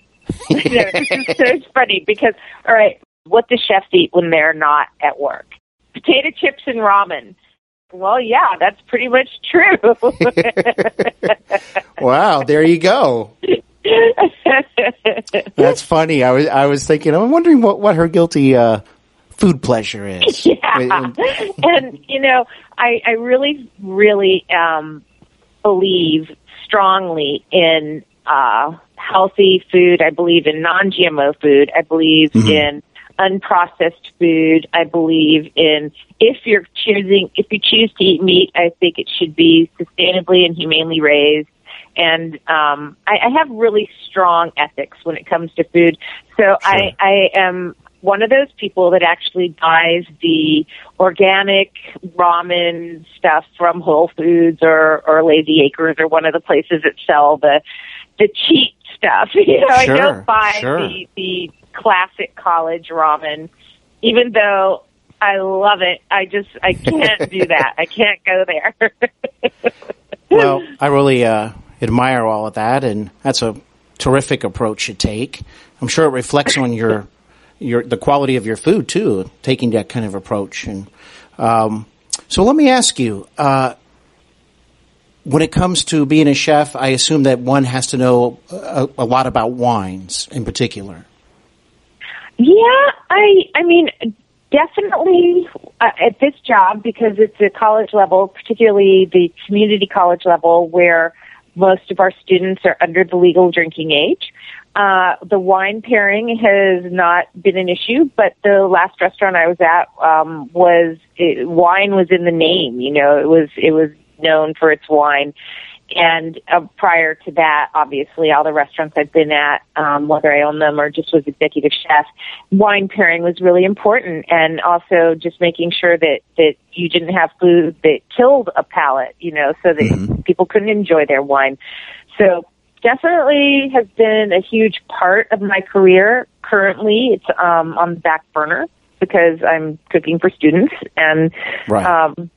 you [laughs] know, this is so funny because all right, what do chefs eat when they're not at work? Potato chips and ramen. Well, yeah, that's pretty much true. [laughs] Wow, there you go. [laughs] That's funny. I was I was thinking. I'm wondering what what her guilty uh, food pleasure is. yeah. and you know, I I really really um believe strongly in uh healthy food. I believe in non-GMO food. I believe in unprocessed food. I believe in if you're choosing if you choose to eat meat, I think it should be sustainably and humanely raised. And um, I, I have really strong ethics when it comes to food. So I, I am one of those people that actually buys the organic ramen stuff from Whole Foods or, or Lazy Acres or one of the places that sell the the cheap stuff. [laughs] You know, I don't buy sure. the the classic college ramen, even though I love it. I just I can't do [laughs] that. I can't go there. [laughs] well, I really uh, admire all of that, and that's a terrific approach you take. I'm sure it reflects on your your the quality of your food too, taking that kind of approach. And um, so, let me ask you. Uh, when it comes to being a chef, I assume that one has to know a, a lot about wines in particular. Yeah, I I mean definitely uh, at this job because it's a college level, particularly the community college level where most of our students are under the legal drinking age. Uh, the wine pairing has not been an issue, but the last restaurant I was at um, was it, wine was in the name. You know, it was it was known for its wine, and uh, prior to that, obviously, all the restaurants I've been at, um, whether I own them or just was executive chef, wine pairing was really important, and also just making sure that that you didn't have food that killed a palate, you know, so that mm-hmm. people couldn't enjoy their wine. So definitely has been a huge part of my career. Currently, it's um, on the back burner because I'm cooking for students and right. um,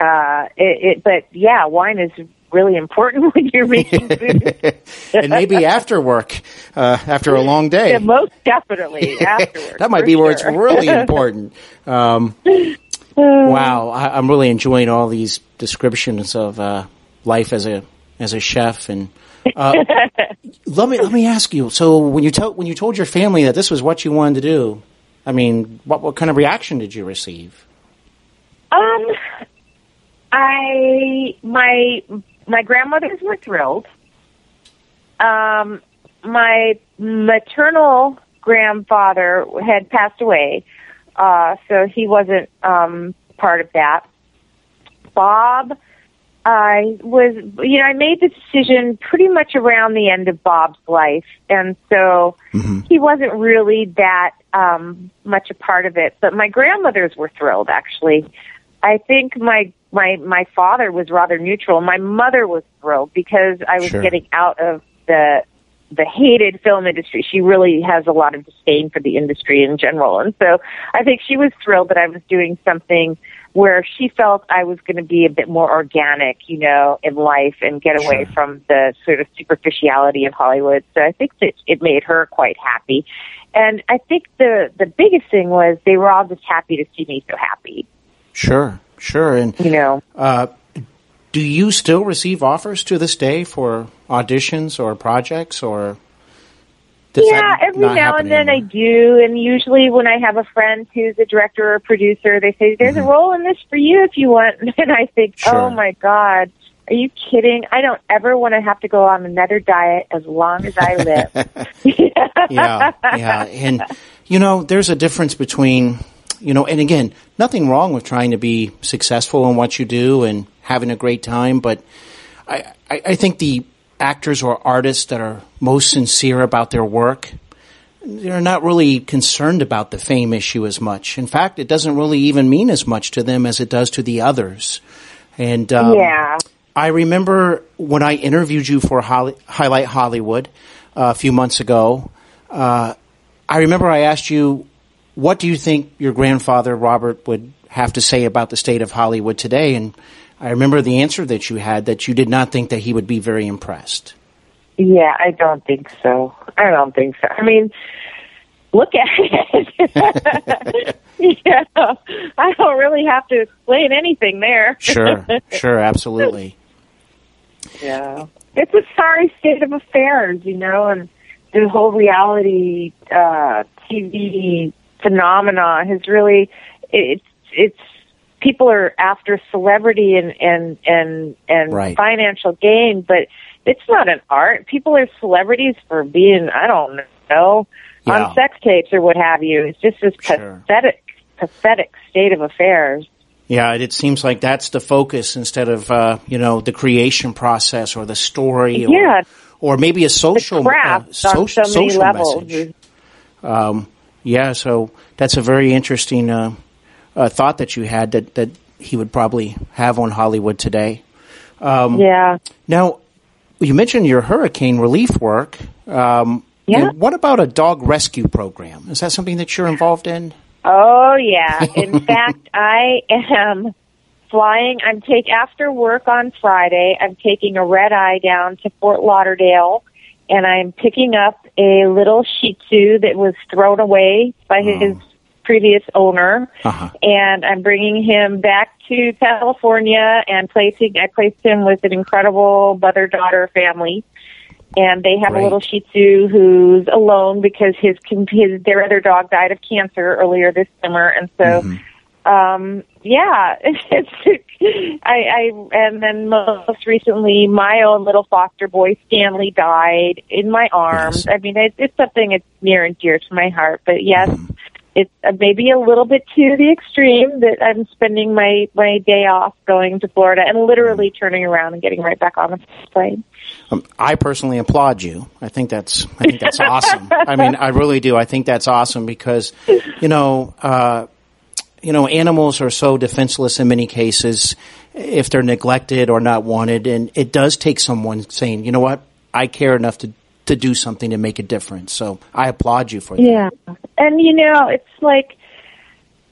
uh, it, it, but yeah, wine is really important [laughs] when you're making food. [laughs] and maybe after work, uh, after a long day. Yeah, most definitely [laughs] afterwards. that might be sure. where it's really important. Um, wow, I, am really enjoying all these descriptions of uh, life as a as a chef and. Uh, let me let me ask you. So when you told when you told your family that this was what you wanted to do, I mean, what what kind of reaction did you receive? Um, I my my grandmothers were thrilled. Um, my maternal grandfather had passed away, uh, so he wasn't um, part of that. Bob, I was, you know, I made the decision pretty much around the end of Bob's life, and so mm-hmm. he wasn't really that um, much a part of it. But my grandmothers were thrilled, actually. I think my my my father was rather neutral. My mother was thrilled because I was sure. getting out of the the hated film industry. She really has a lot of disdain for the industry in general, and so I think she was thrilled that I was doing something where she felt I was going to be a bit more organic, you know, in life and get away sure. from the sort of superficiality of Hollywood. So I think that it made her quite happy. And I think the the biggest thing was they were all just happy to see me so happy. Sure. Sure, and you know, uh, do you still receive offers to this day for auditions or projects, or yeah, every now and then anymore? I do, and usually when I have a friend who's a director or producer, they say, "There's mm-hmm. a role in this for you if you want," [laughs] and I think, Sure. "Oh my god." Are you kidding? I don't ever want to have to go on another diet as long as I live. [laughs] yeah, yeah, and you know, there's a difference between you know, and again, nothing wrong with trying to be successful in what you do and having a great time, but I, I, I think the actors or artists that are most sincere about their work, they're not really concerned about the fame issue as much. In fact, it doesn't really even mean as much to them as it does to the others. And um, yeah. I remember when I interviewed you for Holly, Highlight Hollywood uh, a few months ago. Uh, I remember I asked you what do you think your grandfather Robert would have to say about the state of Hollywood today? And I remember the answer that you had that you did not think that he would be very impressed. Yeah, I don't think so. I don't think so. I mean, look at [laughs] it. [laughs] yeah, I don't really have to explain anything there. Sure, [laughs] sure, absolutely. Yeah, it's a sorry state of affairs, you know, and the whole reality uh, TV phenomena has really it's it's people are after celebrity and and and and Right. financial gain, but it's not an art. People are celebrities for being I don't know Yeah. on sex tapes or what have you. It's just this Sure. pathetic pathetic state of affairs. Yeah, it, seems like that's the focus instead of uh, you know the creation process or the story, or, Yeah. or maybe a social uh, so- so many social levels. message. Um, yeah, so that's a very interesting uh, uh, thought that you had that that he would probably have on Hollywood today. Um, Yeah. Now, you mentioned your hurricane relief work. Um, Yeah. what about a dog rescue program? Is that something that you're involved in? Oh yeah. [laughs] In fact, I am flying. I'm take after work on Friday. I'm taking a red eye down to Fort Lauderdale, and I'm picking up a little Shih Tzu that was thrown away by his previous owner, Uh-huh. and I'm bringing him back to California and placing. I placed him with an incredible mother daughter family. and they have Great. a little Shih Tzu who's alone because his, his their other dog died of cancer earlier this summer, and so. Mm-hmm. Um, yeah, [laughs] it's, I, I, and then most recently, my own little foster boy Stanley died in my arms. Yes. I mean, it, it's something that's near and dear to my heart. But yes, it's uh, maybe a little bit to the extreme that I'm spending my my day off going to Florida and literally turning around and getting right back on the plane. Um, I personally applaud you. I think that's I think that's awesome. I mean, I really do. I think that's awesome because, you know, uh, you know, animals are so defenseless in many cases if they're neglected or not wanted, and it does take someone saying, you know what, I care enough to to do something to make a difference. So I applaud you for that. Yeah, and you know, it's like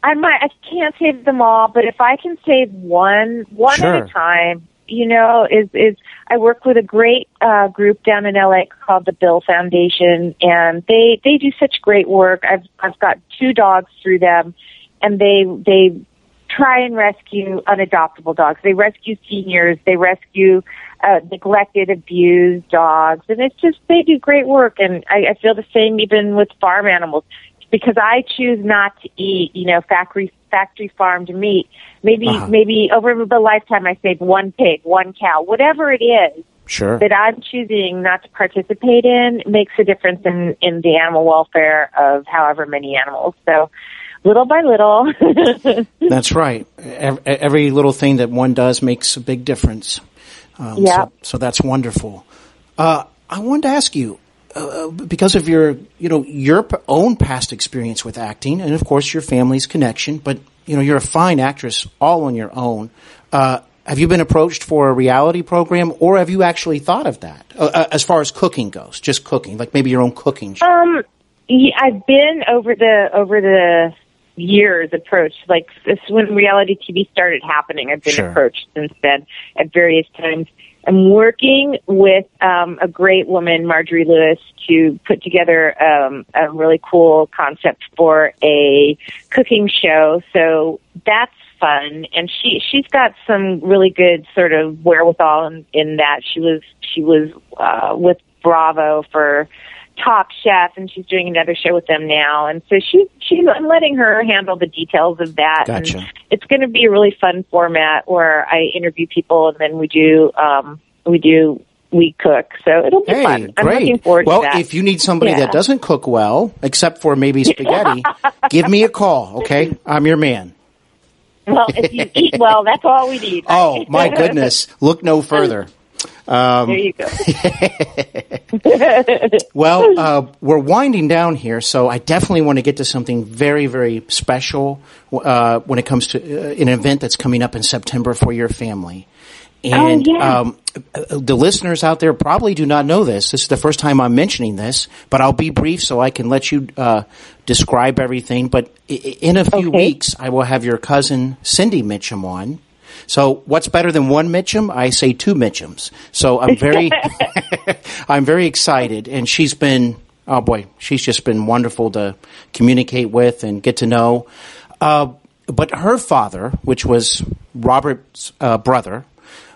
I might I can't save them all, but if I can save one one Sure. at a time, you know, is is I work with a great uh, group down in LA called the Bill Foundation, and they they do such great work. I've I've got two dogs through them, and they they try and rescue unadoptable dogs. They rescue seniors. They rescue uh, neglected, abused dogs, and it's just they do great work. And I, I feel the same even with farm animals because I choose not to eat, you know, factory factory farmed meat. Maybe Uh-huh. maybe over the lifetime I save one pig, one cow, whatever it is Sure. that I'm choosing not to participate in makes a difference in in the animal welfare of however many animals. So little by little. [laughs] That's right. Ev- Every little thing that one does makes a big difference. Um, Yeah. So, so that's wonderful. Uh, I wanted to ask you, uh, because of your, you know, your p- own past experience with acting, and of course your family's connection, but you know, you're a fine actress all on your own. Uh, have you been approached for a reality program, or have you actually thought of that uh, uh, as far as cooking goes? Just cooking, like maybe your own cooking show. Um, yeah, I've been over the over the years approached. Like this when reality TV started happening, I've been Sure. approached since then at various times. I'm working with um, a great woman, Marjorie Lewis, to put together um, a really cool concept for a cooking show. So that's fun, and she she's got some really good sort of wherewithal in, in that. She was she was uh, with Bravo for Top Chef, and she's doing another show with them now. And so she she's I'm letting her handle the details of that. Gotcha. And it's going to be a really fun format where I interview people, and then we do um, we do we cook. So it'll be Hey, fun. I'm great. looking forward well, to that. if you need somebody Yeah. that doesn't cook well, except for maybe [laughs] spaghetti, give me a call, okay? I'm your man. well, if you eat well, that's all we need. [laughs] Oh, [laughs] my goodness. Look no further. There you go. [laughs] Well, uh, we're winding down here, so I definitely want to get to something very, very special uh, when it comes to uh, an event that's coming up in September for your family. And Oh, yeah. um, the listeners out there probably do not know this. This is the first time I'm mentioning this, but I'll be brief so I can let you uh, describe everything. But in a few Okay. weeks, I will have your cousin Cindy Mitchum on. So what's better than one Mitchum? I say two Mitchums. So I'm very, [laughs] [laughs] I'm very excited, and she's been, oh boy, she's just been wonderful to communicate with and get to know. Uh, but her father, which was Robert's uh, brother,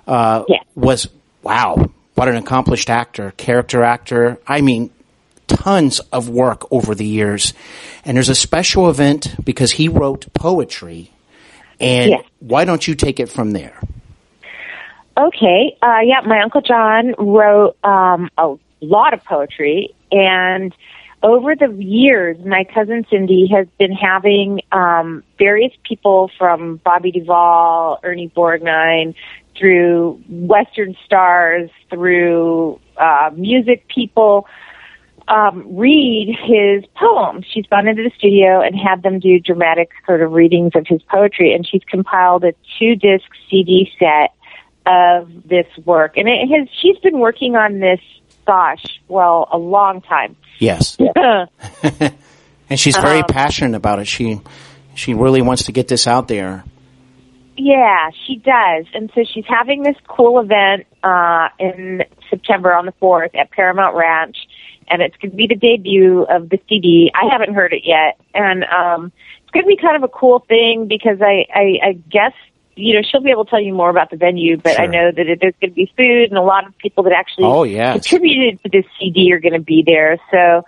uh, Yeah. was wow, what an accomplished actor, character actor. I mean, tons of work over the years. And there's a special event because he wrote poetry. And Yes. why don't you take it from there? Okay. Uh, yeah, my Uncle John wrote um, a lot of poetry, and over the years, my cousin Cindy has been having um, various people from Bobby Duvall, Ernie Borgnine, through Western stars, through uh, music people, um, read his poems. She's gone into the studio and had them do dramatic sort of readings of his poetry, and she's compiled a two disc CD set of this work. And it has she's been working on this, gosh, well, a long time. Yes. [laughs] and she's very passionate about it. She she really wants to get this out there. Yeah, she does. And so she's having this cool event uh, in September on the 4th at Paramount Ranch. And it's going to be the debut of the CD. I haven't heard it yet. And um, it's going to be kind of a cool thing because I, I, I guess you know, she'll be able to tell you more about the venue, but I know that it, there's going to be food and a lot of people that actually Oh, yes. contributed to this CD are going to be there. So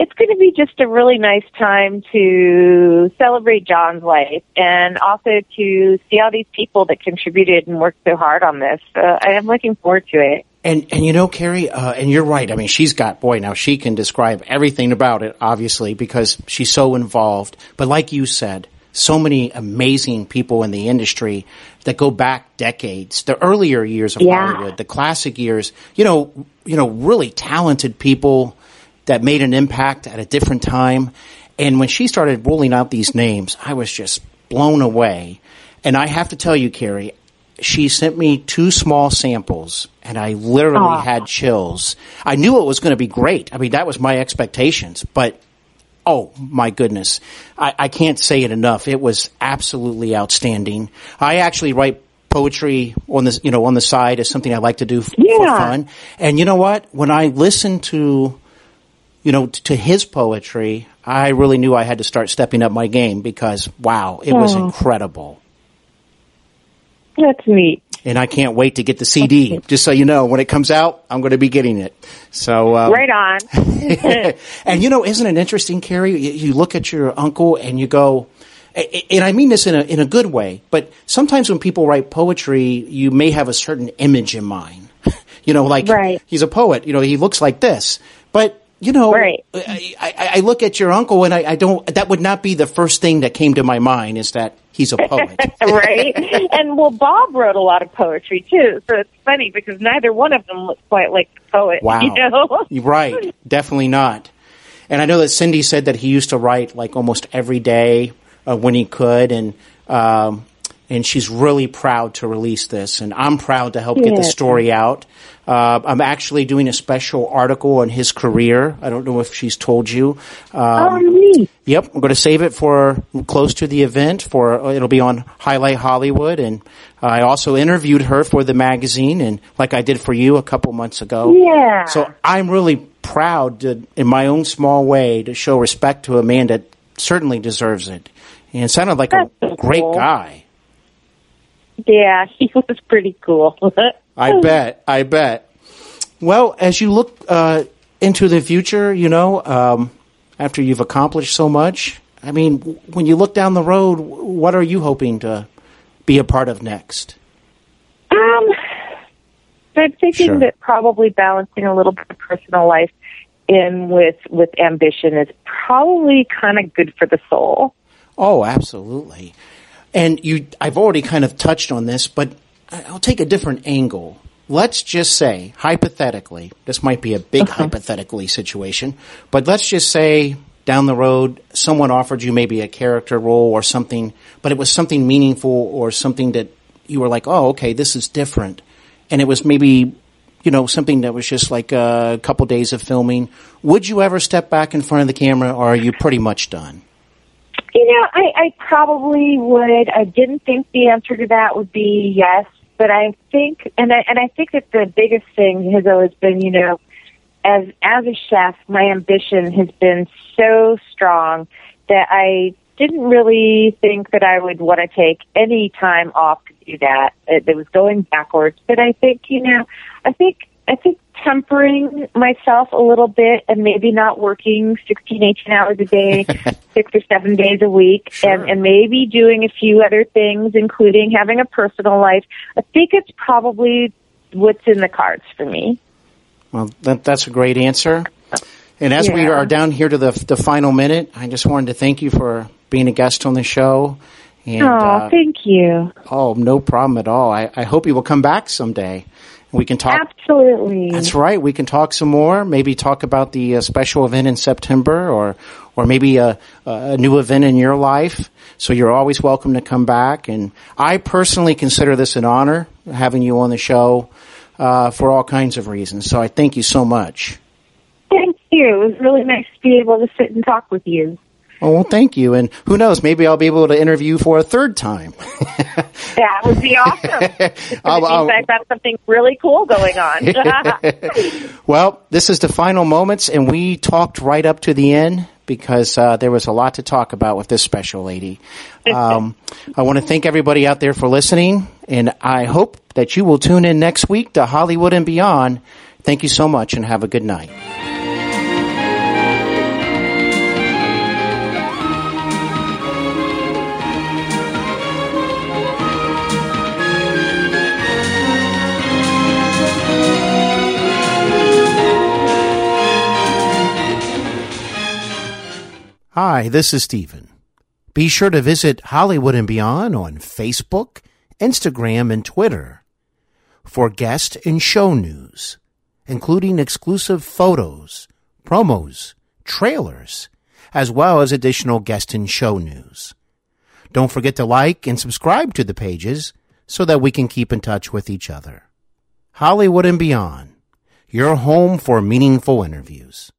it's going to be just a really nice time to celebrate John's life and also to see all these people that contributed and worked so hard on this. So I am looking forward to it. And and you know, Carrie, uh, and you're right. I mean, she's got boy now. She can describe everything about it, obviously, because she's so involved. But like you said, so many amazing people in the industry that go back decades, the earlier years of Yeah. Hollywood, the classic years. You know, you know, really talented people that made an impact at a different time. And when she started rolling out these names, I was just blown away. And I have to tell you, Carrie, she sent me two small samples and I literally Aw. had chills. I knew it was going to be great. I mean, that was my expectations, but oh my goodness. I, I can't say it enough. It was absolutely outstanding. I actually write poetry on this, you know, on the side as something I like to do f- for fun. And you know what? When I listened to, you know, t- to his poetry, I really knew I had to start stepping up my game because wow, it was Oh. incredible That's neat. And I can't wait to get the CD. [laughs] Just so you know, when it comes out, I'm going to be getting it. So, um, Right on. [laughs] and you know, isn't it interesting, Carrie? You, you look at your uncle and you go, and I mean this in a in a good way. But sometimes when people write poetry, you may have a certain image in mind. [laughs] you know, like Right. he's a poet. You know, he looks like this. But you know, Right. I, I, I look at your uncle and I, I don't. That would not be the first thing that came to my mind. Is that he's a poet? [laughs] right? And well, Bob wrote a lot of poetry too, so it's funny because neither one of them looks quite like a poet. Wow. You know? Right. Definitely not. And I know that Cindy said that he used to write like almost every day uh, when he could, and um, and she's really proud to release this, and I'm proud to help get the story out. Uh, I'm actually doing a special article on his career. I don't know if she's told you. Um, oh, neat. Yep, I'm going to save it for close to the event. For it'll be on Highlight Hollywood, and I also interviewed her for the magazine, and like I did for you a couple months ago. Yeah. So I'm really proud to, in my own small way, to show respect to a man that certainly deserves it, and sounded like a That's so great cool. guy. Yeah, [laughs] he was pretty cool. [laughs] I bet. I bet. Well, as you look uh, into the future, you know, um, after you've accomplished so much, I mean, when you look down the road, what are you hoping to be a part of next? Um, I'm thinking Sure. that probably balancing a little bit of personal life in with with ambition is probably kind of good for the soul. Oh, absolutely. And you, I've already kind of touched on this, but I'll take a different angle. Let's just say, hypothetically, this might be a big hypothetically situation, but let's just say down the road, someone offered you maybe a character role or something, but it was something meaningful or something that you were like, oh, okay, this is different. And it was maybe, you know, something that was just like a couple days of filming. Would you ever step back in front of the camera or are you pretty much done? You know, I, I probably would. I didn't think the answer to that would be yes, but I think, and I and I think that the biggest thing has always been, you know, as as a chef, my ambition has been so strong that I didn't really think that I would want to take any time off to do that. It, it was going backwards, but I think, you know, I think I think tempering myself a little bit and maybe not working 16, 18 hours a day, [laughs] six or seven days a week, and, and maybe doing a few other things, including having a personal life. I think it's probably what's in the cards for me. Well, that, that's a great answer. And as we are down here to the the final minute, I just wanted to thank you for being a guest on the show. And oh, uh, thank you. oh, no problem at all. I, I hope you will come back someday. We can talk. Absolutely. That's right. We can talk some more. Maybe talk about the uh, special event in September, or or maybe a, a new event in your life. So you're always welcome to come back. And I personally consider this an honor having you on the show uh, for all kinds of reasons. So I thank you so much. Thank you. It was really nice to be able to sit and talk with you. Oh, well, thank you. And who knows, maybe I'll be able to interview you for a third time. [laughs] that would be awesome. [laughs] I'll, I'll, I've got something really cool going on. [laughs] well, this is the final moments, and we talked right up to the end because uh, there was a lot to talk about with this special lady. Um, I want to thank everybody out there for listening, and I hope that you will tune in next week to Hollywood and Beyond. Thank you so much, and have a good night. Hi, this is Steven. Be sure to visit Hollywood and Beyond on Facebook, Instagram, and Twitter for guest and show news, including exclusive photos, promos, trailers, as well as additional guest and show news. Don't forget to like and subscribe to the pages so that we can keep in touch with each other. Hollywood and Beyond, your home for meaningful interviews.